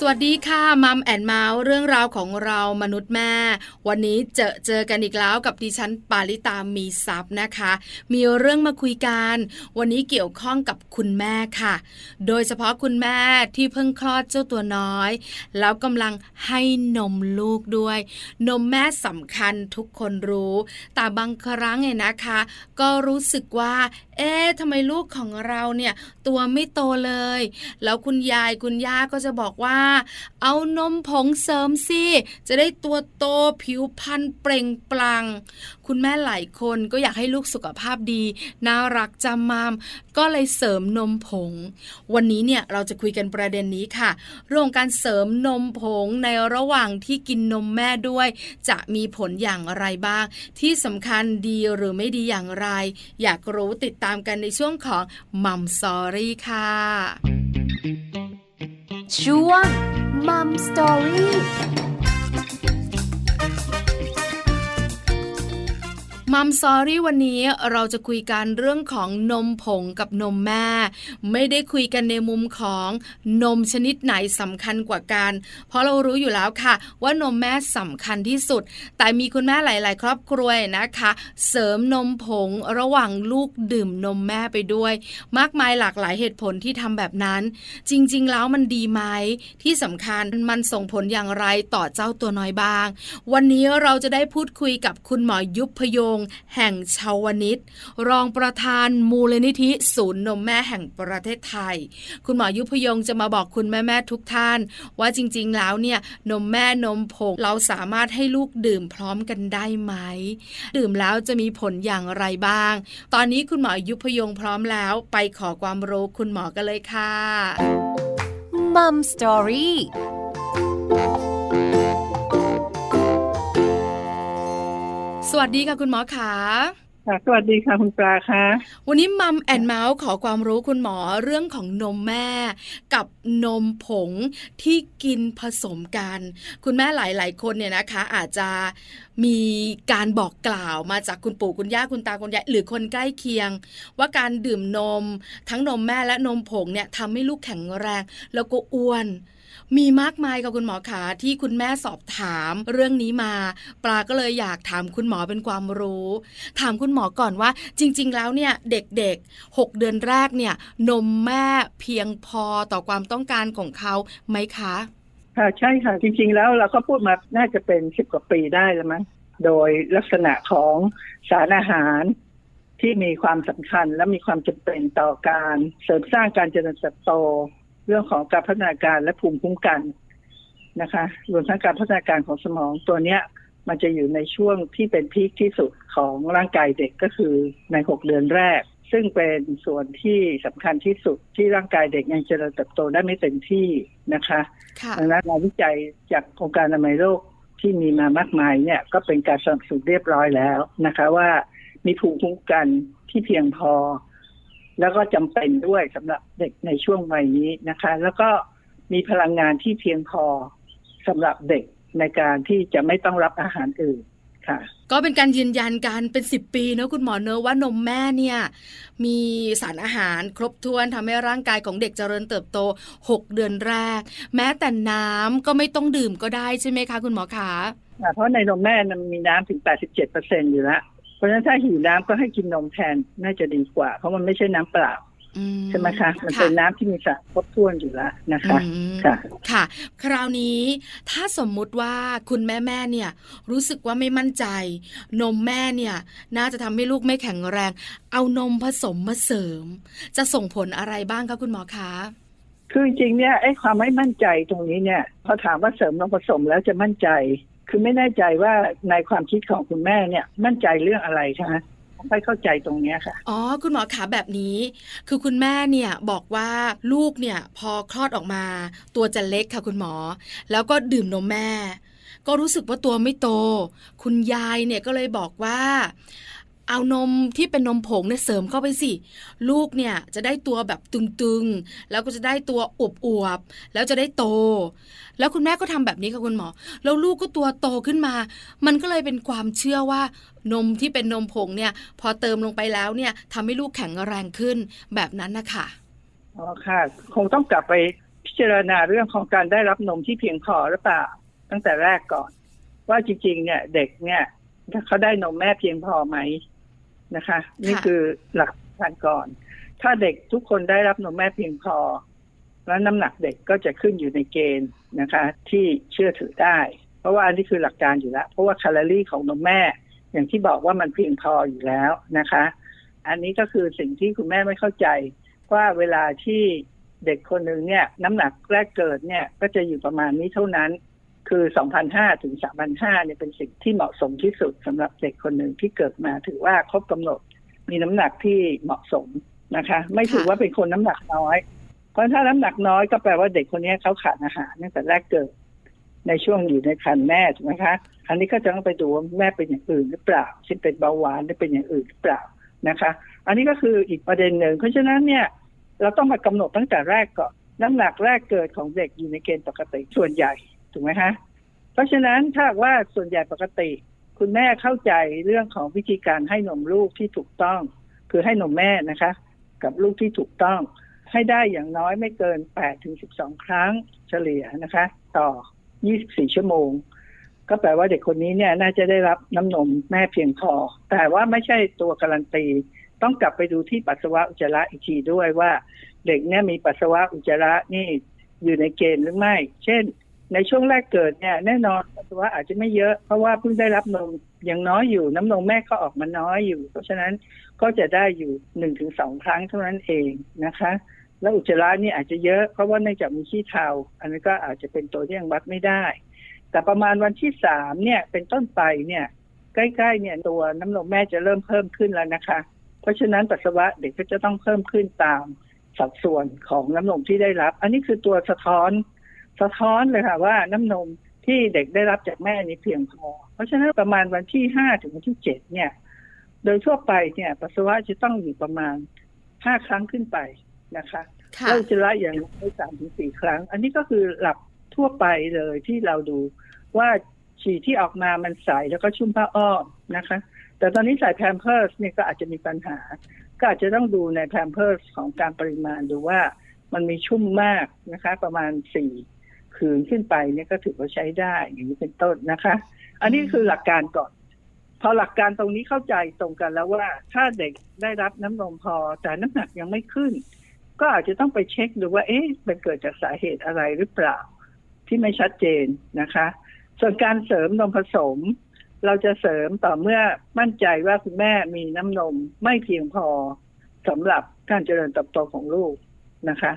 สวัสดีค่ะ Mom and Mouth เรื่องราวของเรามนุษย์แม่ วันนี้เจอเจอกันอีกแล้วกับดิฉันปาริตามีซัพ์นะคะ มีเรื่องมาคุยกัน วันนี้เกี่ยวข้องกับคุณแม่ค่ะ โดยเฉพาะคุณแม่ที่เพิ่งคลอดเจ้าตัวน้อย แล้วกำลังให้นมลูกด้วย นมแม่สำคัญทุกคนรู้ แต่บางครั้งเนี่ยนะคะ ก็รู้สึกว่า เอ๊ะทำไมลูกของเราเนี่ยตัวไม่โตเลย แล้วคุณยายคุณย่าก็จะบอกว่า เอานมผงเสริมสิจะได้ตัวโตผิวพรรณเปล่งปลั่ง คุณแม่หลายคนก็อยากให้ลูกสุขภาพดี น่ารักจำมาม ก็เลยเสริมนมผง วันนี้เนี่ยเราจะคุยกันประเด็นนี้ค่ะเรื่องการเสริมนมผงในระหว่างที่กินนมแม่ด้วย จะมีผลอย่างไรบ้าง ที่สำคัญดีหรือไม่ดีอย่างไร อยากรู้ติดตามกันในช่วงของมัมสอรี่ค่ะช่วงมัมสตอรี่ มัมซอรี่วันนี้เราจะคุยกันเรื่องของนมผงกับนมแม่ ไม่ได้คุยกันในมุมของนมชนิดไหนสำคัญกว่ากัน เพราะเรารู้อยู่แล้วค่ะ ว่านมแม่สำคัญที่สุด แต่มีคุณแม่หลาย ๆ ครอบครัวนะคะ เสริมนมผงระหว่างลูกดื่มนมแม่ไปด้วย มากมายหลากหลายเหตุผลที่ทำแบบนั้น จริง ๆ แล้วมันดีไหมที่สำคัญมันส่งผลอย่างไรต่อเจ้าตัวน้อยบ้าง วันนี้เราจะได้พูดคุยกับคุณหมอยุพยงแห่งชาวนิตรองประธานมูลนิธิศูนย์นมแม่แห่งประเทศไทย คุณหมอยุพยงจะมาบอกคุณแม่แม่ทุกท่าน ว่าจริงๆแล้วเนี่ยนมแม่นมผงเราสามารถให้ลูกดื่มพร้อมกันได้ไหม ดื่มแล้วจะมีผลอย่างไรบ้าง ตอนนี้คุณหมอยุพยงพร้อมแล้ว ไปขอความรู้คุณหมอกันเลยค่ะมัมสตอรี่ สวัสดีค่ะคุณหมอขาสวัสดีค่ะคุณปลาค่ะ วันนี้มัมแอนเมาส์ขอความรู้คุณหมอเรื่องของนมแม่ กับนมผงที่กินผสมกัน คุณแม่หลาย ๆ คนเนี่ยนะคะ อาจจะมีการบอกกล่าวมาจากคุณปู่คุณย่าคุณตาคุณยายหรือคนใกล้เคียง ว่าการดื่มนม ทั้งนมแม่และนมผงเนี่ยทำให้ลูกแข็งแรง แล้วก็อ้วน มีมากมายกับคุณหมอขาที่คุณแม่สอบถามเรื่องนี้มา ปลาก็เลยอยากถามคุณหมอเป็นความรู้ ถามคุณหมอก่อนว่า จริง ๆ แล้วเนี่ยเด็กๆหกเดือนแรกเนี่ย นมแม่เพียงพอต่อความต้องการของเขาไหมคะค่ะใช่ค่ะ จริง ๆ แล้วเราก็พูดมาน่าจะเป็นสิบกว่าปีได้แล้วมั้งโดยลักษณะของสารอาหารที่มีความสำคัญและมีความจำเป็นต่อการเสริมสร้างการเจริญเติบโต เรื่องของการพัฒนาการและภูมิคุ้มกันนะคะรวมทั้งการพัฒนาการของสมองตัวเนี้ย มันจะอยู่ในช่วงที่เป็นพีคที่สุดของร่างกายเด็กก็คือในหกเดือนแรก ซึ่งเป็นส่วนที่สำคัญที่สุดที่ร่างกายเด็กยังเจริญเติบโตได้ไม่เต็มที่นะคะดังนั้นงานวิจัยจากองค์การอนามัยโลกที่มีมามากมายเนี่ยก็เป็นการสนับสนุนเรียบร้อยแล้วนะคะว่ามีภูมิคุ้มกันที่เพียงพอ แล้วก็จำเป็นด้วยสำหรับเด็กในช่วงวัยนี้นะคะ แล้วก็มีพลังงานที่เพียงพอสำหรับเด็กในการที่จะไม่ต้องรับอาหารอื่นค่ะก็เป็นการยืนยันการเป็นสิบปีเนอะคุณหมอเนอะว่านมแม่เนี่ยมีสารอาหารครบถ้วนทำให้ร่างกายของเด็กเจริญเติบโตหกเดือนแรก แม้แต่น้ำก็ไม่ต้องดื่มก็ได้ใช่ไหมคะ คุณหมอคะเพราะในนมแม่มันมีน้ำถึง 87เปอร์เซ็นอยู่แล้ว เพราะฉะนั้นถ้าหิวน้ำก็ให้กินนมแทนน่าจะดีกว่า เพราะมันไม่ใช่น้ำเปล่าใช่ไหมคะ มันเป็นน้ำที่มีสารครบถ้วนอยู่แล้วนะคะค่ะ ค่ะ คราวนี้ถ้าสมมุติว่าคุณแม่แม่เนี่ย รู้สึกว่าไม่มั่นใจ นมแม่เนี่ย น่าจะทำให้ลูกไม่แข็งแรง เอานมผสมมาเสริม จะส่งผลอะไรบ้างคะคุณหมอคะคือจริงเนี่ยไอ้ความไม่มั่นใจตรงนี้เนี่ยพอถามว่าเสริมนมผสมแล้วจะมั่นใจ คือไม่แน่ใจว่าในความคิดของคุณแม่เนี่ยมั่นใจเรื่องอะไรใช่ไหมไม่เข้าใจตรงนี้ค่ะ อ๋อ คุณหมอขาแบบนี้ คือคุณแม่เนี่ยบอกว่าลูกเนี่ยพอคลอดออกมา ตัวจะเล็กค่ะคุณหมอ แล้วก็ดื่มนมแม่ ก็รู้สึกว่าตัวไม่โต คุณยายเนี่ยก็เลยบอกว่า เอานมที่เป็นนมผงเนี่ยเสริมเข้าไปสิลูกเนี่ยจะได้ตัวแบบตึงๆ แล้วก็จะได้ตัวอวบๆแล้วจะได้โต แล้วคุณแม่ก็ทำแบบนี้ค่ะคุณหมอ แล้วลูกก็ตัวโตขึ้นมา มันก็เลยเป็นความเชื่อว่านมที่เป็นนมผงเนี่ย พอเติมลงไปแล้วเนี่ยทำให้ลูกแข็งแรงขึ้นแบบนั้นนะคะอ๋อค่ะ คงต้องกลับไปพิจารณาเรื่องของการได้รับนมที่เพียงพอหรือเปล่า ตั้งแต่แรกก่อน ว่าจริงๆ เนี่ย เด็กเนี่ยเขาได้นมแม่เพียงพอไหม นะคะ นี่คือหลักการก่อน ถ้าเด็กทุกคนได้รับนมแม่เพียงพอ แล้วน้ำหนักเด็กก็จะขึ้นอยู่ในเกณฑ์นะคะ ที่เชื่อถือได้ เพราะว่าอันนี้คือหลักการอยู่แล้ว เพราะว่าแคลอรี่ของนมแม่ อย่างที่บอกว่ามันเพียงพออยู่แล้วนะคะ อันนี้ก็คือสิ่งที่คุณแม่ไม่เข้าใจว่าเวลาที่เด็กคนหนึ่งเนี่ย น้ำหนักแรกเกิดเนี่ยก็จะอยู่ประมาณนี้เท่านั้น คือ 2,500 ถึง 3,500 เนี่ยเป็นสิ่งที่เหมาะสมที่สุดสำหรับเด็กคนหนึ่งที่เกิดมาถือว่าครบกำหนดมีน้ำหนักที่เหมาะสมนะคะ ไม่ถือว่าเป็นคนน้ำหนักน้อย เพราะถ้าน้ำหนักน้อยก็แปลว่าเด็กคนนี้เขาขาดอาหารตั้งแต่แรกเกิด ในช่วงอยู่ในครรภ์แม่ถูกไหมคะอันนี้ก็จะต้องไปดูว่าแม่เป็นอย่างอื่นหรือเปล่าเช่นเป็นเบาหวานหรือเป็นอย่างอื่นหรือเปล่านะคะ อันนี้ก็คืออีกประเด็นหนึ่งเพราะฉะนั้นเนี่ย เราต้องมากำหนดตั้งแต่แรกก่อนน้ำหนักแรกเกิดของเด็กอยู่ในเกณฑ์ปกติส่วนใหญ่ ถูกไหมคะเพราะฉะนั้นถ้าว่าส่วนใหญ่ปกติ คุณแม่เข้าใจเรื่องของวิธีการให้นมลูกที่ถูกต้อง คือให้นมแม่นะคะ กับลูกที่ถูกต้อง ให้ได้อย่างน้อยไม่เกิน8ถึง12 ครั้งเฉลี่ยนะคะ ต่อ 24 ชั่วโมง ก็แปลว่าเด็กคนนี้เนี่ยน่าจะได้รับน้ำนมแม่เพียงพอแต่ว่าไม่ใช่ตัวการันตีต้องกลับไปดูที่ปัสสาวะอุจจาระอีกทีด้วยว่า เด็กเนี่ยมีปัสสาวะอุจจาระนี่อยู่ในเกณฑ์หรือไม่ เช่น ในช่วงแรกเกิดเนี่ยแน่นอนปัสสาวะอาจจะไม่เยอะ เพราะว่าเพิ่งได้รับนมยังน้อยอยู่ น้ำนมแม่ก็ออกมาน้อยอยู่ เพราะฉะนั้นก็จะได้อยู่หนึ่งถึงสองครั้งเท่านั้นเองนะคะ แล้วอุจจาระนี่อาจจะเยอะเพราะว่าเนื่องจากมีขี้เทาอันนี้ก็อาจจะเป็นตัวที่ยังวัดไม่ได้ แต่ประมาณวันที่สามเนี่ยเป็นต้นไปเนี่ย ใกล้ๆเนี่ยตัวน้ำนมแม่จะเริ่มเพิ่มขึ้นแล้วนะคะ เพราะฉะนั้นปัสสาวะเด็กก็จะต้องเพิ่มขึ้นตามสัดส่วนของน้ำนมที่ได้รับ อันนี้คือตัวสะท้อน สะท้อนเลยค่ะว่าน้ำนมที่เด็กได้รับจากแม่นี้เพียงพอ เพราะฉะนั้นประมาณวันที่ห้าถึงวันที่เจ็ดเนี่ย โดยทั่วไปเนี่ยปัสสาวะจะต้องอยู่ประมาณห้าครั้งขึ้นไปนะคะค่ะแล้วอุจจาระอย่างน้อยสามถึงสี่ครั้ง อันนี้ก็คือหลักทั่วไปเลยที่เราดูว่าฉี่ที่ออกมามันใสแล้วก็ชุ่มผ้าอ้อมนะคะ แต่ตอนนี้ใส่แพมเพิร์สเนี่ยก็อาจจะมีปัญหา ก็อาจจะต้องดูในแพมเพิร์สของการปริมาณดูว่ามันมีชุ่มมากนะคะ ประมาณสี่ คืนขึ้นไปเนี่ยก็ถือว่าใช้ได้ อย่างนี้เป็นต้นนะคะ อันนี้คือหลักการก่อนพอหลักการตรงนี้เข้าใจตรงกันแล้วว่า ถ้าเด็กได้รับน้ำนมพอ แต่น้ำหนักยังไม่ขึ้น ก็อาจจะต้องไปเช็คดูว่า เอ๊ะมันเกิดจากสาเหตุอะไรหรือเปล่า ที่ไม่ชัดเจนนะคะ ส่วนการเสริมนมผสม เราจะเสริมต่อเมื่อมั่นใจว่าคุณแม่มีน้ำนมไม่เพียงพอสำหรับการเจริญเติบโตของลูกนะคะ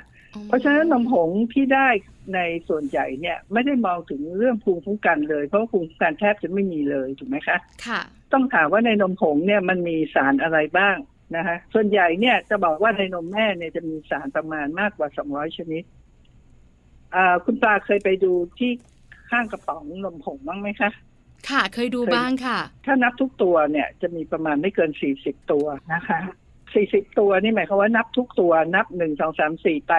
เพราะฉะนั้นนมผงที่ได้ในส่วนใหญ่เนี่ย ไม่ได้มองถึงเรื่องภูมิคุ้มกันเลย เพราะว่าภูมิคุ้มกันแทบจะไม่มีเลยถูกไหมคะค่ะ ต้องถามว่าในนมผงเนี่ยมันมีสารอะไรบ้างนะคะส่วนใหญ่เนี่ยจะบอกว่าในนมแม่เนี่ยจะมีสารประมาณมากกว่า200ชนิดอ่าคุณปลาเคยไปดูที่ข้างกระป๋องนมผงบ้างไหมคะ ค่ะ เคยดูบ้างค่ะ ถ้านับทุกตัวเนี่ยจะมีประมาณไม่เกิน40ตัวนะคะ 40ตัวนี่หมายความว่านับทุกตัวนับหนึ่งสองสามสี่ไป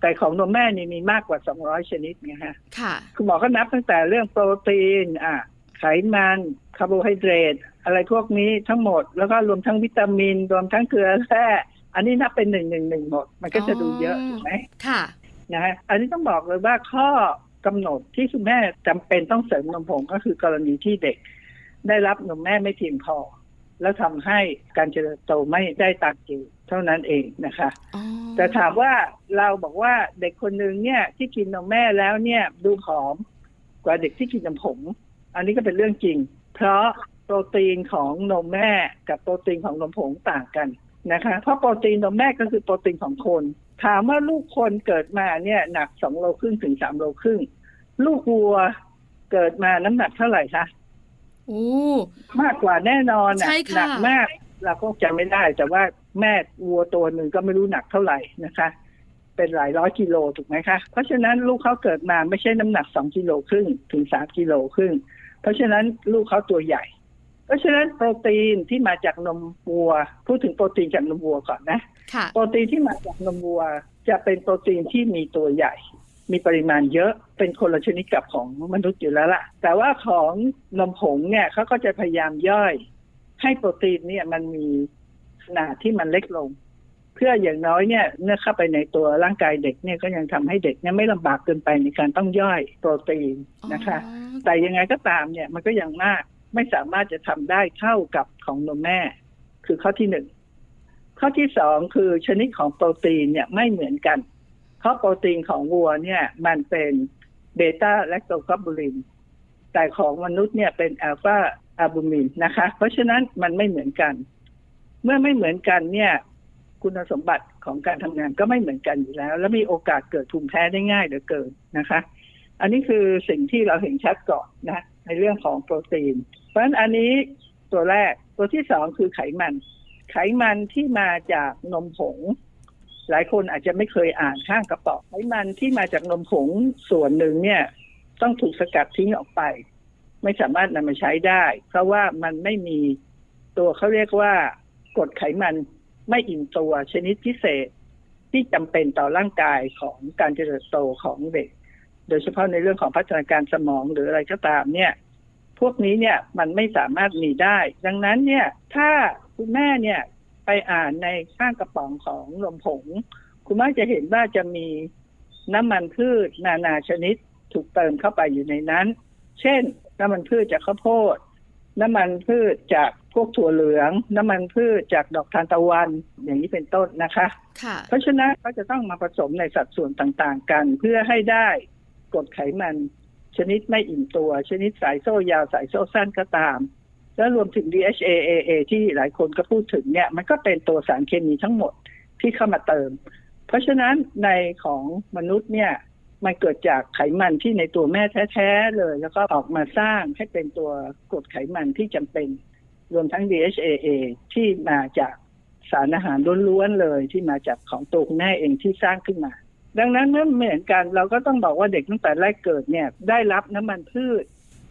แต่ของนมแม่นี่มีมากกว่า200ชนิดไงฮะค่ะคุณหมอก็นับตั้งแต่เรื่องโปรตีนอะไขมันคาร์โบไฮเดรตอะไรพวกนี้ทั้งหมดแล้วก็รวมทั้งวิตามิน รวมทั้งเกลือแร่อันนี้นับเป็นหนึ่งหนึ่งหนึ่งหมด มันก็จะดูเยอะอ๋อถูกไหมค่ะนะฮะอันนี้ต้องบอกเลยว่าข้อกำหนดที่คุณแม่จำเป็นต้องเสริมนมผงก็คือกรณีที่เด็ก ได้รับนมแม่ไม่เพียงพอ แล้วทำให้การเจริญโตไม่ได้ตามเกณฑ์เท่านั้นเองนะคะอ๋อแต่ถามว่าเราบอกว่าเด็กคนหนึ่งเนี่ยที่กินนมแม่แล้วเนี่ยดูผอมกว่าเด็กที่กินนมผง อันนี้ก็เป็นเรื่องจริง เพราะโปรตีนของนมแม่กับโปรตีนของนมผงต่างกันนะคะ เพราะโปรตีนนมแม่ก็คือโปรตีนของคน ถามว่าลูกคนเกิดมาเนี่ยหนักสองโลครึ่งถึงสามโลครึ่ง ลูกวัวเกิดมาน้ำหนักเท่าไหร่คะโอ้ มากกว่าแน่นอนน่ะใช่ค่ะหนัมากเราก็จำไม่ได้ แต่ว่าแม่วัวตัวหนึ่งก็ไม่รู้หนักเท่าไหร่นะคะ เป็นหลายร้อยกิโลถูกไหมคะ เพราะฉะนั้นลูกเขาเกิดมาไม่ใช่น้ำหนักสองกิโลครึ่งถึงสามกิโลครึ่งเพราะฉะนั้นลูกเขาตัวใหญ่ เพราะฉะนั้นโปรตีนที่มาจากนมวัว พูดถึงโปรตีนจากนมวัวก่อนนะค่ะโปรตีนที่มาจากนมวัวจะเป็นโปรตีนที่มีตัวใหญ่ มีปริมาณเยอะเป็นคนละชนิดกับของมนุษย์อยู่แล้วล่ะ แต่ว่าของนมผงเนี่ยเขาก็จะพยายามย่อย ให้โปรตีนเนี่ยมันมีขนาดที่มันเล็กลง เพื่ออย่างน้อยเนี่ยเมื่อเข้าไปในตัวร่างกายเด็กเนี่ยก็ยังทำให้เด็กเนี่ยไม่ลำบากเกินไปในการต้องย่อยโปรตีนนะคะอ๋อแต่ยังไงก็ตามเนี่ยมันก็ยังมากไม่สามารถจะทำได้เท่ากับของนมแม่ คือข้อที่หนึ่งข้อที่สองคือชนิดของโปรตีนเนี่ยไม่เหมือนกัน เพราะโปรตีนของวัวเนี่ยมันเป็นเบต้าแลคโตคอบูลิน แต่ของมนุษย์เนี่ยเป็นอัลฟาอะบูมินนะคะ เพราะฉะนั้นมันไม่เหมือนกัน เมื่อไม่เหมือนกันเนี่ย คุณสมบัติของการทำงานก็ไม่เหมือนกันอยู่แล้ว และมีโอกาสเกิดภูมิแพ้ได้ง่ายเหลือเกินนะคะ อันนี้คือสิ่งที่เราเห็นชัดก่อนนะ ในเรื่องของโปรตีน เพราะฉะนั้นอันนี้ตัวแรกตัวที่สองคือไขมัน ไขมันที่มาจากนมผง หลายคนอาจจะไม่เคยอ่านข้างกระป๋องไขมันที่มาจากนมผงส่วนหนึ่งเนี่ย ต้องถูกสกัดทิ้งออกไป ไม่สามารถนำมาใช้ได้ เพราะว่ามันไม่มีตัวเขาเรียกว่ากรดไขมันไม่อิ่มตัวชนิดพิเศษที่จำเป็นต่อร่างกายของการเจริญโตของเด็ก โดยเฉพาะในเรื่องของพัฒนาการสมองหรืออะไรก็ตามเนี่ย พวกนี้เนี่ยมันไม่สามารถมีได้ ดังนั้นเนี่ย ถ้าคุณแม่เนี่ย ไปอ่านในข้างกระป๋องของนมผง คุณแม่จะเห็นว่าจะมีน้ำมันพืชนานาชนิดถูกเติมเข้าไปอยู่ในนั้น เช่น น้ำมันพืชจากข้าวโพด น้ำมันพืชจากพวกถั่วเหลือง น้ำมันพืชจากดอกทานตะวัน อย่างนี้เป็นต้นนะคะค่ะเพราะฉะนั้นก็จะต้องมาผสมในสัดส่วนต่างๆ กัน เพื่อให้ได้กรดไขมัน ชนิดไม่อิ่มตัว ชนิดสายโซ่ยาวสายโซ่สั้นก็ตาม แล้วรวมถึง DHA AA ที่หลายคนก็พูดถึงเนี่ย มันก็เป็นตัวสารเคมีทั้งหมดที่เข้ามาเติม เพราะฉะนั้นในของมนุษย์เนี่ย มันเกิดจากไขมันที่ในตัวแม่แท้ๆเลย แล้วก็ออกมาสร้างให้เป็นตัวกรดไขมันที่จำเป็น รวมทั้ง DHA ที่มาจากสารอาหารล้วนๆเลยที่มาจากของตัวคุณแม่เองที่สร้างขึ้นมา ดังนั้นเมื่อเหมือนกันเราก็ต้องบอกว่าเด็กตั้งแต่แรกเกิดเนี่ย ได้รับน้ำมันพืช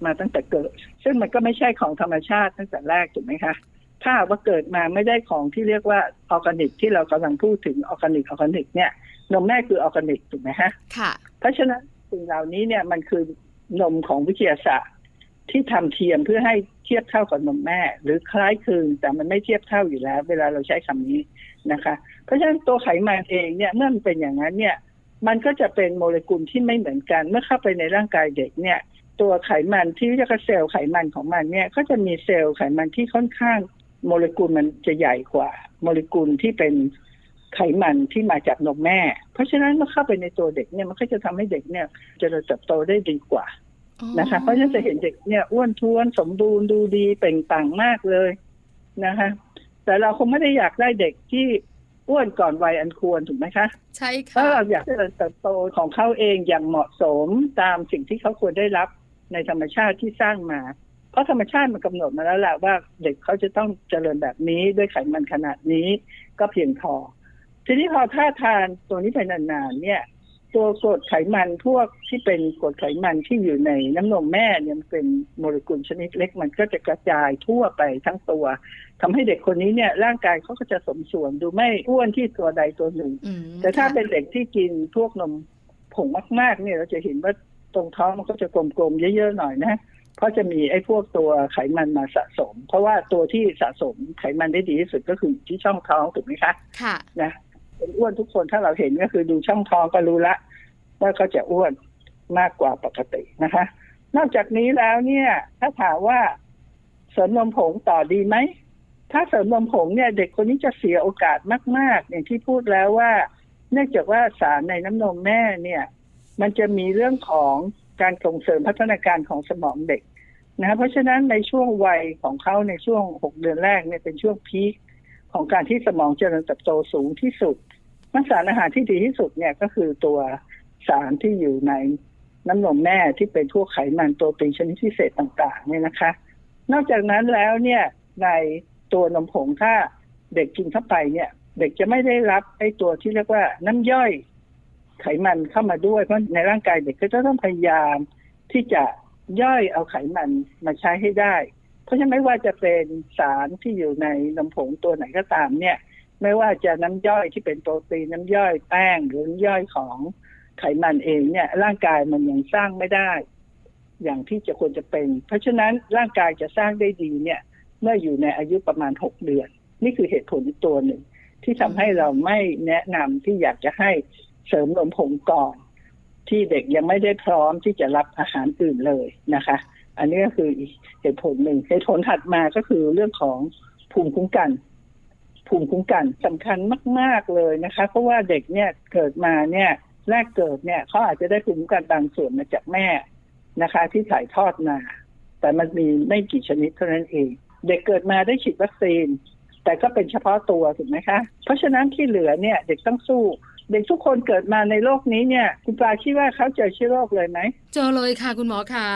มาตั้งแต่เกิด ซึ่งมันก็ไม่ใช่ของธรรมชาติตั้งแต่แรกถูกไหมคะ ถ้าหากว่าเกิดมาไม่ได้ของที่เรียกว่าออร์แกนิกที่เรากำลังพูดถึงออร์แกนิกออร์แกนิกเนี่ยนมแม่คือออร์แกนิกถูกไหมฮะค่ะ เพราะฉะนั้นสิ่งเหล่านี้เนี่ยมันคือนมของวิทยาศาสตร์ที่ทำเทียมเพื่อให้เทียบเท่ากับนมแม่ หรือคล้ายคลึงแต่มันไม่เทียบเท่าอยู่แล้ว เวลาเราใช้คำนี้นะคะ เพราะฉะนั้นตัวไขมันเองเนี่ยเมื่อมันเป็นอย่างนั้นเนี่ยมันก็จะเป็นโมเลกุลที่ไม่เหมือนกัน เมื่อเข้าไปในร่างกายเด็กเนี่ย ตัวไขมันที่เรียกว่าเซลล์ไขมันของมันเนี่ยก็จะมีเซลล์ไขมันที่ค่อนข้างโมเลกุลมันจะใหญ่กว่า โมเลกุลที่เป็นไขมันที่มาจากนมแม่ เพราะฉะนั้นเมื่อเข้าไปในตัวเด็กเนี่ยมันก็จะทำให้เด็กเนี่ยเจริญเติบโตได้ดีกว่านะคะเพราะฉะนั้นจะเห็นเด็กเนี่ยอ้วนท้วนสมบูรณ์ดูดีเปล่งปลั่งมากเลยนะคะ แต่เราคงไม่ได้อยากได้เด็กที่อ้วนก่อนวัยอันควรถูกไหมคะใช่ถ้าค่ะเราอยากจะเติบโตของเขาเองอย่างเหมาะสมตามสิ่งที่เขาควรได้รับ ในธรรมชาติที่สร้างมา เพราะธรรมชาติมันกำหนดมาแล้วแหละว่าเด็กเขาจะต้องเจริญแบบนี้ด้วยไขมันขนาดนี้ก็เพียงพอ ทีนี้พอถ้าทานตัวนี้ไปนานๆเนี่ย ตัวกรดไขมันพวกที่เป็นกรดไขมันที่อยู่ในน้ำนมแม่เนี่ยมันเป็นโมเลกุลชนิดเล็กมันก็จะกระจายทั่วไปทั้งตัวทำให้เด็กคนนี้เนี่ย ร่างกายเขาก็จะสมส่วนดูไม่อ้วนที่ตัวใดตัวหนึ่งอืมแต่ถ้าค่ะเป็นเด็กที่กินพวกนมผงมาก ๆ เนี่ยเราจะเห็นว่า ตรงท้องมันก็จะกลมๆเยอะๆหน่อยนะเพราะจะมีไอ้พวกตัวไขมันมาสะสม เพราะว่าตัวที่สะสมไขมันได้ดีที่สุดก็คือที่ช่องท้องถูกไหมคะค่ะนะเป็นอ้วนทุกคนถ้าเราเห็นก็คือดูช่องท้องก็รู้ละว่าเขาจะอ้วนมากกว่าปกตินะคะ นอกจากนี้แล้วเนี่ย ถ้าถามว่าเสริมนมผงต่อดีไหมถ้าเสริมนมผงเนี่ย เด็กคนนี้จะเสียโอกาสมาก ๆ อย่างที่พูดแล้วว่า เนื่องจากว่าสารในน้ำนมแม่เนี่ย มันจะมีเรื่องของการส่งเสริมพัฒนาการของสมองเด็กนะเพราะฉะนั้นในช่วงวัยของเขาในช่วงหกเดือนแรกเนี่ยเป็นช่วงพีคของการที่สมองเจริญเติบโตสูงที่สุดนัสารอาหารที่ดีที่สุดเนี่ยก็คือตัวสารที่อยู่ในน้ำนมแม่ที่เป็นพวกไขมันโปรตีนชนิดพิเศษต่างๆเนี่ยนะคะ นอกจากนั้นแล้วเนี่ยในตัวนมผงถ้าเด็กกินเข้าไปเนี่ย เด็กจะไม่ได้รับไอ้ตัวที่เรียกว่าน้ำย่อย ไขมันเข้ามาด้วย เพราะในร่างกายเด็กก็จะต้องพยายามที่จะย่อยเอาไขมันมาใช้ให้ได้ เพราะฉะนั้นไม่ว่าจะเป็นสารที่อยู่ในนมผงตัวไหนก็ตามเนี่ย ไม่ว่าจะน้ำย่อยที่เป็นโปรตีนน้ำย่อยแป้งหรือน้ำย่อยของไขมันเองเนี่ย ร่างกายมันยังสร้างไม่ได้ อย่างที่จะควรจะเป็น เพราะฉะนั้นร่างกายจะสร้างได้ดีเนี่ย เมื่ออยู่ในอายุประมาณหกเดือน นี่คือเหตุผลอีกตัวหนึ่ง ที่ทำให้เราไม่แนะนำที่อยากจะให้ เสริมนมผงก่อน ที่เด็กยังไม่ได้พร้อมที่จะรับอาหารอื่นเลยนะคะ อันนี้ก็คืออีกเหตุผลหนึ่งเหตุผลถัดมาก็คือเรื่องของภูมิคุ้มกัน ภูมิคุ้มกันสำคัญมาก ๆเลยนะคะ เพราะว่าเด็กเนี่ยเกิดมาเนี่ยแรกเกิดเนี่ยเขาอาจจะได้ภูมิคุ้มกันบางส่วนมาจากแม่นะคะ ที่ถ่ายทอดมาแต่มันมีไม่กี่ชนิดเท่านั้นเอง เด็กเกิดมาได้ฉีดวัคซีน แต่ก็เป็นเฉพาะตัวถูกไหมคะ เพราะฉะนั้นที่เหลือเนี่ย เด็กต้องสู้ เด็กทุกคนเกิดมาในโลกนี้เนี่ย คุณปลาคิดว่าเขาเจอเชื้อโรคเลยไหมเจอเลยค่ะ คุณหมอคะ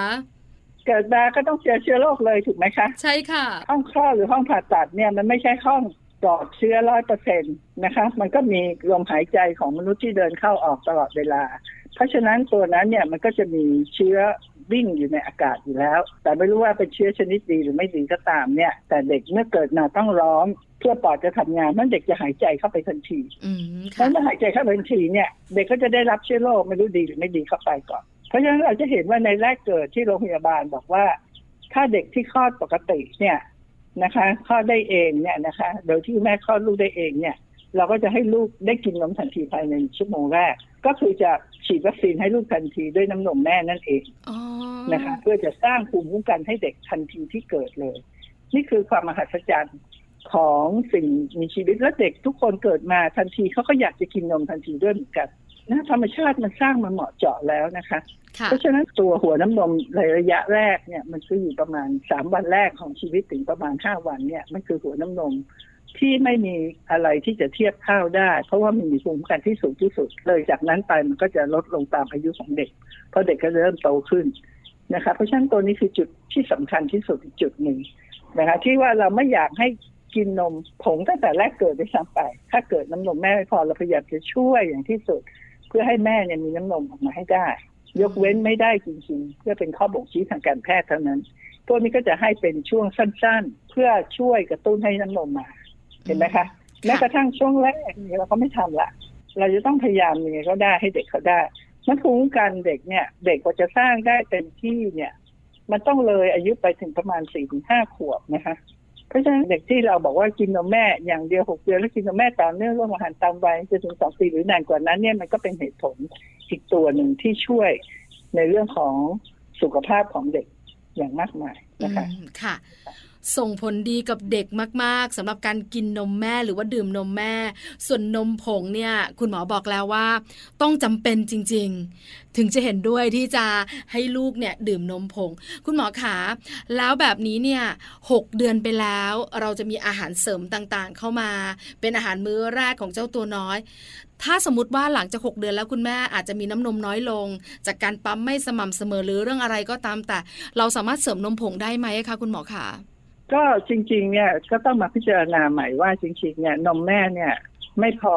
เกิดมาก็ต้องเจอเชื้อโรคเลยถูกไหมคะ ใช่ค่ะ ห้องคลอดหรือห้องผ่าตัดเนี่ยมันไม่ใช่ห้องปลอดเชื้อร้อยเปอร์เซ็นตนะคะ มันก็มีลมหายใจของมนุษย์ที่เดินเข้าออกตลอดเวลา เพราะฉะนั้นตัวนั้นเนี่ยมันก็จะมีเชื้อวิ่งอยู่ในอากาศอยู่แล้ว แต่ไม่รู้ว่าเป็นเชื้อชนิดดีหรือไม่ดีก็ตามเนี่ย แต่เด็กเมื่อเกิดมาต้องร้อง เพื่อปอดจะทำงานมันเด็กจะหายใจเข้าไปทันทีอืมถ้าค่ะเมื่อหายใจเข้าไปทันทีเนี่ย เด็กก็จะได้รับเชื้อโรคไม่รู้ดีหรือไม่ดีเข้าไปก่อน เพราะฉะนั้นเราจะเห็นว่าในแรกเกิดที่โรงพยาบาลบอกว่า ถ้าเด็กที่คลอดปกติเนี่ยนะคะคลอดได้เองเนี่ยนะคะ โดยที่แม่คลอดลูกได้เองเนี่ย เราก็จะให้ลูกได้กินนมทันทีภายในชั่วโมงแรก ก็คือจะฉีดวัคซีนให้ลูกทันทีด้วยน้ำนมแม่นั่นเองอ๋อนะคะ เพื่อจะสร้างภูมิคุ้มกันให้เด็กทันทีที่เกิดเลย นี่คือความมหัศจรรย์ ของสิ่งมีชีวิตและเด็กทุกคนเกิดมาทันทีเขาก็อยากจะกินนมทันทีด้วยเหมือนกันนะธรรมชาติมันสร้างมาเหมาะเจาะแล้วนะคะค่ะเพราะฉะนั้นตัวหัวน้ำนมในระยะแรกเนี่ยมันคืออยู่ประมาณสามวันแรกของชีวิตถึงประมาณห้าวันเนี่ยมันคือหัวน้ำนมที่ไม่มีอะไรที่จะเทียบเท่าได้ เพราะว่ามันมีภูมิคุ้มกันที่สูงที่สุด เลยจากนั้นไปมันก็จะลดลงตามอายุของเด็ก เพราะเด็กก็เริ่มโตขึ้นนะคะ เพราะฉะนั้นตัวนี้คือจุดที่สำคัญที่สุดอีกจุดหนึ่งนะคะ ที่ว่าเราไม่อยากให้ กินนมผงตั้งแต่แรกเกิดด้วยซ้ำไป ถ้าเกิดน้ำนมแม่ไม่พอเราพยายามจะช่วยอย่างที่สุด เพื่อให้แม่เนี่ยมีน้ำนมออกมาให้ได้ ยกเว้นไม่ได้จริงๆ เพื่อเป็นข้อบ่งชี้ทางการแพทย์เท่านั้นตัวนี้ก็จะให้เป็นช่วงสั้นๆ เพื่อช่วยกระตุ้นให้น้ำนมมา เห็นไหมคะแม้กระทั่งช่วงแรกเนี่ยเราก็ไม่ทำละเราจะต้องพยายามยังไงก็ได้ให้เด็กเขาได้มันภูมิคุ้มกันเด็กเนี่ย เด็กกว่าจะสร้างได้เต็มที่เนี่ย มันต้องเลยอายุไปถึงประมาณสี่ถึงห้าขวบนะคะ เพราะฉะนั้นเด็กที่เราบอกว่ากินนมแม่อย่างเดียวหกเดือนแล้วกินนมแม่ต่อเนื่องร่วมอาหารตามวัยจนถึงสองปีหรือนานกว่านั้นเนี่ยมันก็เป็นเหตุผลอีกตัวหนึ่งที่ช่วยในเรื่องของสุขภาพของเด็กอย่างมากมายนะคะค่ะ ส่งผลดีกับเด็กมาก ๆสำหรับการกินนมแม่หรือว่าดื่มนมแม่ ส่วนนมผงเนี่ยคุณหมอบอกแล้วว่า ต้องจำเป็นจริง ๆ ถึงจะเห็นด้วยที่จะให้ลูกเนี่ยดื่มนมผง คุณหมอขาแล้วแบบนี้เนี่ยหกเดือนไปแล้ว เราจะมีอาหารเสริมต่างๆ เข้ามา เป็นอาหารมื้อแรกของเจ้าตัวน้อย ถ้าสมมติว่าหลังจากหกเดือนแล้วคุณแม่อาจจะมีน้ำนมน้อยลง จากการปั๊มไม่สม่ำเสมอหรือเรื่องอะไรก็ตามแต่ เราสามารถเสริมนมผงได้ไหมคะคุณหมอขา ก็จริง ๆ เนี่ยก็ต้องมาพิจารณาใหม่ว่าจริง ๆ เนี่ยนมแม่เนี่ยไม่พอ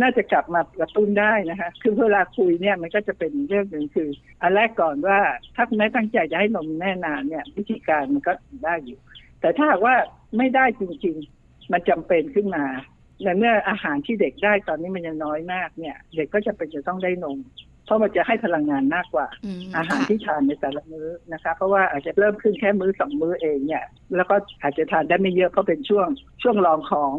น่าจะกลับมากระตุ้นได้นะคะ คือเวลาคุยเนี่ยมันก็จะเป็นเรื่องหนึ่งคืออันแรกก่อนว่าถ้าแม่ตั้งใจจะให้นมแม่นานเนี่ย วิธีการมันก็ได้อยู่ แต่ถ้าหากว่าไม่ได้จริง ๆ มันจำเป็นขึ้นมาในเมื่ออาหารที่เด็กได้ตอนนี้มันยังน้อยมากเนี่ย เด็กก็จะเป็นจะต้องได้นม เพราะมันจะให้พลังงานมากกว่าอืมอาหารค่ะที่ทานในแต่ละมื้อนะคะเพราะว่าอาจจะเริ่มขึ้นแค่มื้อสองมื้อเองเนี่ยแล้วก็อาจจะทานได้ไม่เยอะเพราะเป็นช่วงช่วงลองของ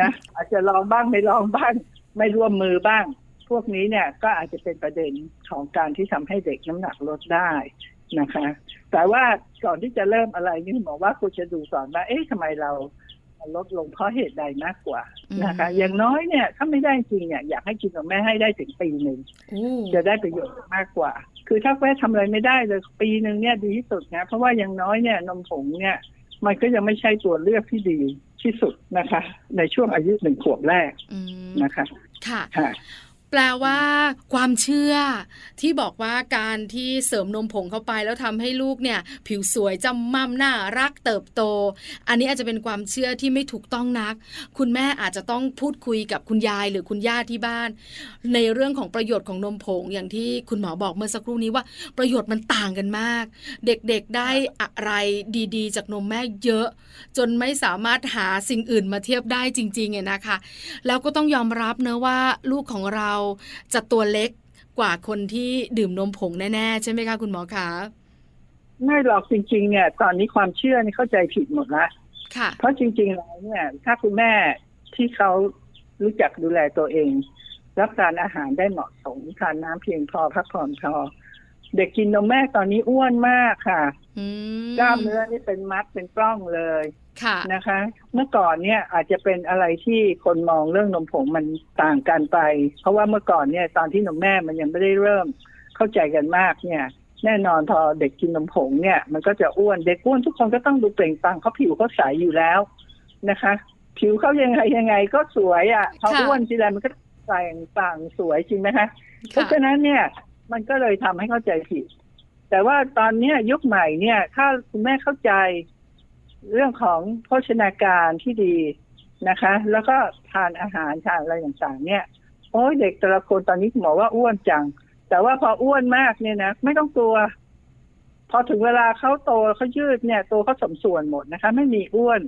นะอาจจะลองบ้างไม่ลองบ้างไม่ร่วมมือบ้าง พวกนี้เนี่ยก็อาจจะเป็นประเด็นของการที่ทำให้เด็กน้ำหนักลดได้นะคะ แต่ว่าก่อนที่จะเริ่มอะไรนี่หมอว่าควรจะดูก่อนว่าเอ๊ะทำไมเรา ลดลงเพราะเหตุใดมากกว่านะคะ อย่างน้อยเนี่ยถ้าไม่ได้จริงเนี่ยอยากให้กินนมแม่ให้ได้ถึงปีหนึ่งโอ้จะได้ประโยชน์มากกว่า คือถ้าแม่ทำอะไรไม่ได้เลยปีหนึ่งเนี่ยดีที่สุดนะเพราะว่าอย่างน้อยเนี่ยนมผงเนี่ย มันก็ยังไม่ใช่ตัวเลือกที่ดีที่สุดนะคะ ในช่วงอายุหนึ่งขวบแรกอืมนะคะ ค่ะค่ะ แปลว่าความเชื่อที่บอกว่าการที่เสริมนมผงเข้าไปแล้วทำให้ลูกเนี่ย ผิวสวยจำมั่มน่ารักเติบโต อันนี้อาจจะเป็นความเชื่อที่ไม่ถูกต้องนัก คุณแม่อาจจะต้องพูดคุยกับคุณยายหรือคุณย่าที่บ้าน ในเรื่องของประโยชน์ของนมผงอย่างที่คุณหมอบอกเมื่อสักครู่นี้ว่าประโยชน์มันต่างกันมาก เด็กๆได้อะไรดีๆ จากนมแม่เยอะ จนไม่สามารถหาสิ่งอื่นมาเทียบได้จริงๆเนี่ยนะคะ แล้วก็ต้องยอมรับเนะว่าลูกของเราจะตัวเล็กกว่าคนที่ดื่มนมผงแน่ๆ ใช่ไหมคะคุณหมอคะไม่หรอกจริงๆเนี่ยตอนนี้ความเชื่อนี่เข้าใจผิดหมดละค่ะ เพราะจริงๆแล้วเนี่ย ถ้าคุณแม่ที่เขารู้จักดูแลตัวเอง รับประทานอาหารได้เหมาะสมทานน้ำเพียงพอพักผ่อนพอเด็กกินนมแม่ตอนนี้อ้วนมากค่ะกล้ามเนื้อนี่เป็นมัดเป็นกล้องเลยค่ะ นะคะ เมื่อก่อนเนี่ยอาจจะเป็นอะไรที่คนมองเรื่องนมผงมันต่างกันไป เพราะว่าเมื่อก่อนเนี่ยตอนที่นมแม่มันยังไม่ได้เริ่มเข้าใจกันมากเนี่ย แน่นอนพอเด็กกินนมผงเนี่ย มันก็จะอ้วนเด็กอ้วนทุกคนก็ต้องดูเปล่งปลั่งเขาผิวเขาใสอยู่แล้วนะคะ ผิวเขายังไงยังไงก็สวยอะพออ้วนทีไรมันก็แปลงปลั่งสวยจริงไหมคะเพราะฉะนั้นเนี่ยมันก็เลยทำให้เข้าใจผิด แต่ว่าตอนนี้ยุคใหม่เนี่ย ถ้าคุณแม่เข้าใจ เรื่องของโภชนาการที่ดีนะคะ แล้วก็ทานอาหารทานอะไรต่างๆ เนี่ยโอ้ยเด็กแต่ละคนตอนนี้หมอว่าอ้วนจัง แต่ว่าพออ้วนมากเนี่ยนะไม่ต้องกลัว พอถึงเวลาเขาโตเขายืดเนี่ยตัวเขาสมส่วนหมดนะคะ ไม่มีอ้วน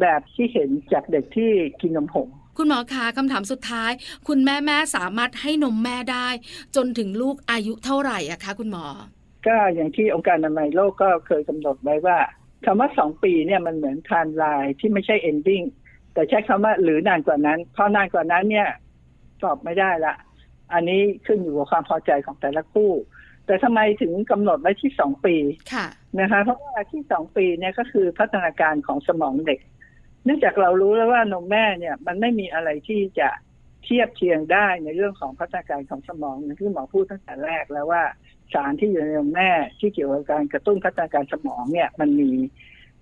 แบบที่เห็นจากเด็กที่กินนมผงคุณหมอคะคำถามสุดท้าย คุณแม่แม่สามารถให้นมแม่ได้ จนถึงลูกอายุเท่าไหร่อะคะ คุณหมอ ก็อย่างที่องค์การอนามัยโลกก็เคยกำหนดไว้ว่า คำว่าสองปีเนี่ยมันเหมือนทานลายที่ไม่ใช่ ending แต่ใช้คำว่าหรือนานกว่านั้นพอนานกว่านั้นเนี่ยตอบไม่ได้ละ อันนี้ขึ้นอยู่กับความพอใจของแต่ละคู่ แต่ทำไมถึงกำหนดไว้ที่สองปีค่ะนะคะ เพราะว่าที่สองปีเนี่ยก็คือพัฒนาการของสมองเด็ก เนื่องจากเรารู้แล้วว่านมแม่เนี่ย มันไม่มีอะไรที่จะเทียบเทียงได้ในเรื่องของพัฒนาการของสมองที่หมอพูดตั้งแต่แรกแล้วว่า สารที่อยู่ในนมแม่ที่เกี่ยวกับการกระตุ้นพัฒนาการสมองเนี่ยมันมี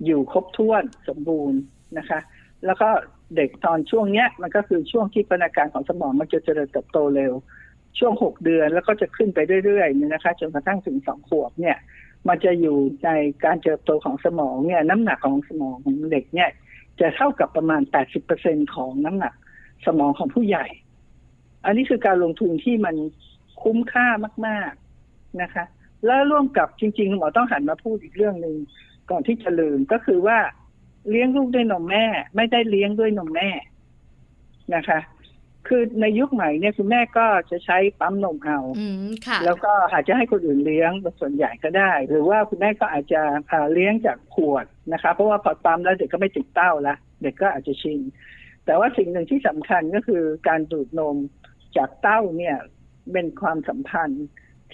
อยู่ครบถ้วนสมบูรณ์นะคะ แล้วก็เด็กตอนช่วงเนี้ยมันก็คือช่วงที่พัฒนาการของสมองมันจะเจริญเติบโตเร็ว ช่วงหกเดือนแล้วก็จะขึ้นไปเรื่อยๆเนี่ยนะคะจนกระทั่งถึงสองขวบเนี่ย มันจะอยู่ในการเติบโตของสมองเนี่ยน้ำหนักของสมองของเด็กเนี่ยจะเท่ากับประมาณ 80%ของน้ำหนักสมองของผู้ใหญ่ อันนี้คือการลงทุนที่มันคุ้มค่ามาก นะคะ แล้วร่วมกับจริงๆหมอต้องหันมาพูดอีกเรื่องหนึ่งก่อนที่จะลืมก็คือว่าเลี้ยงลูกด้วยนมแม่ ไม่ได้เลี้ยงด้วยนมแม่นะคะ คือในยุคใหม่เนี่ยคุณแม่ก็จะใช้ปั๊มนมเอาแล้วก็อาจจะให้คนอื่นเลี้ยงส่วนใหญ่ก็ได้ หรือว่าคุณแม่ก็อาจจะเลี้ยงจากขวดนะคะ เพราะว่าพอปั๊มแล้วเด็กก็ไม่ติดเต้าละเด็กก็อาจจะชินแต่ว่าสิ่งหนึ่งที่สำคัญก็คือการดูดนมจากเต้าเนี่ย เป็นความสัมพันธ์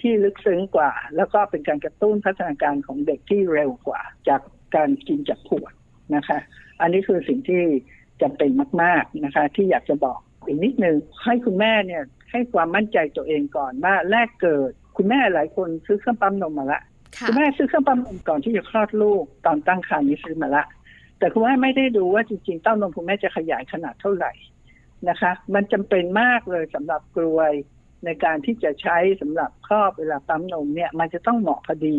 ที่ลึกซึ้งกว่า แล้วก็เป็นการกระตุ้นพัฒนาการของเด็กที่เร็วกว่า จากการกินจากขวดนะคะ อันนี้คือสิ่งที่จำเป็นมาก ๆนะคะ ที่อยากจะบอกอีกนิดหนึ่งให้คุณแม่เนี่ยให้ความมั่นใจตัวเองก่อนว่าแรกเกิด คุณแม่หลายคนซื้อเครื่องปั๊มนมมาละคุณแม่ซื้อเครื่องปั๊มนมก่อนที่จะคลอดลูกตอนตั้งครรภ์นี้ซื้อมาละ แต่คุณแม่ไม่ได้ดูว่าจริงๆเต้านมคุณแม่จะขยายขนาดเท่าไหร่นะคะ มันจำเป็นมากเลยสำหรับกลวย ในการที่จะใช้สำหรับครอบเวลาปั๊มนมเนี่ย มันจะต้องเหมาะพอดี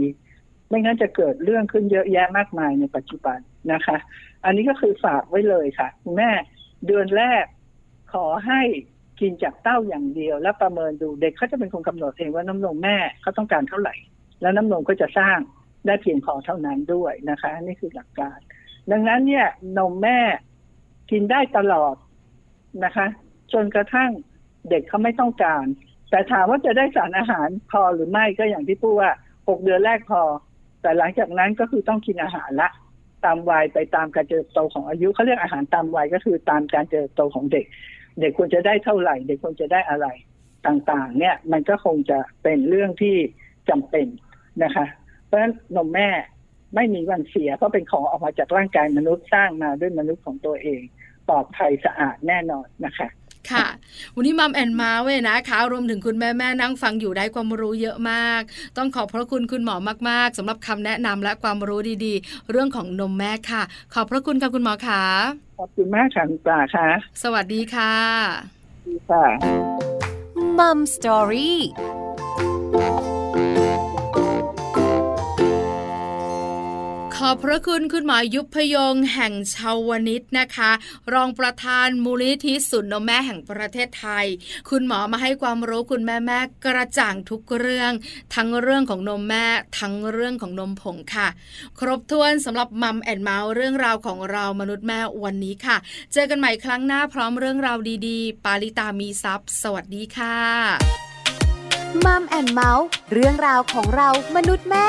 ไม่งั้นจะเกิดเรื่องขึ้นเยอะแยะมากมายในปัจจุบันนะคะ อันนี้ก็คือฝากไว้เลยค่ะคุณแม่เดือนแรกขอให้กินจากเต้าอย่างเดียว แล้วประเมินดูเด็กเขาจะเป็นคนกำหนดเองว่าน้ำนมแม่เขาต้องการเท่าไหร่ แล้วน้ำนมก็จะสร้างได้เพียงพอเท่านั้นด้วยนะคะ นี่คือหลักการ ดังนั้นเนี่ยนมแม่กินได้ตลอดนะคะ จนกระทั่งเด็กเขาไม่ต้องการ แต่ถามว่าจะได้สารอาหารพอหรือไม่ก็อย่างที่พูดว่าหกเดือนแรกพอ แต่หลังจากนั้นก็คือต้องกินอาหารละ ตามวัยไปตามการเจริญโตของอายุเขาเรียกอาหารตามวัยก็คือตามการเจริญโตของเด็ก เด็กควรจะได้เท่าไหร่ เด็กควรจะได้อะไรต่างๆ เนี่ยมันก็คงจะเป็นเรื่องที่จำเป็นนะคะ เพราะฉะนั้นนมแม่ไม่มีวันเสียเพราะเป็นของออกมาจากร่างกายมนุษย์สร้างมาด้วยมนุษย์ของตัวเองปลอดภัยสะอาดแน่นอนนะคะ ค่ะ วันนี้มัมแอนมาเว้นะคะรวมถึงคุณแม่แม่นั่งฟังอยู่ได้ความรู้เยอะมาก ต้องขอบพระคุณคุณหมอมาก ๆสำหรับคำแนะนำและความรู้ดีๆ เรื่องของนมแม่ค่ะ ขอบพระคุณค่ะคุณหมอค่ะขอบคุณมากค่ะคุณปลาค่ะ สวัสดีค่ะดีค่ะ Mom Story ขอบพระคุณคุณหมอยุพยงแห่งเชาวนิชนะคะ รองประธานมูลนิธิศูนย์นมแม่แห่งประเทศไทย คุณหมอมาให้ความรู้คุณแม่แม่กระจ่างทุกเรื่อง ทั้งเรื่องของนมแม่ ทั้งเรื่องของนมผงค่ะ ครบถ้วนสำหรับมัมแอนเมาส์เรื่องราวของเรามนุษย์แม่วันนี้ค่ะ เจอกันใหม่ครั้งหน้าพร้อมเรื่องราวดีๆ ปาลิตามีซัพ์สวัสดีค่ะมัมแอนเมาส์เรื่องราวของเรามนุษย์แม่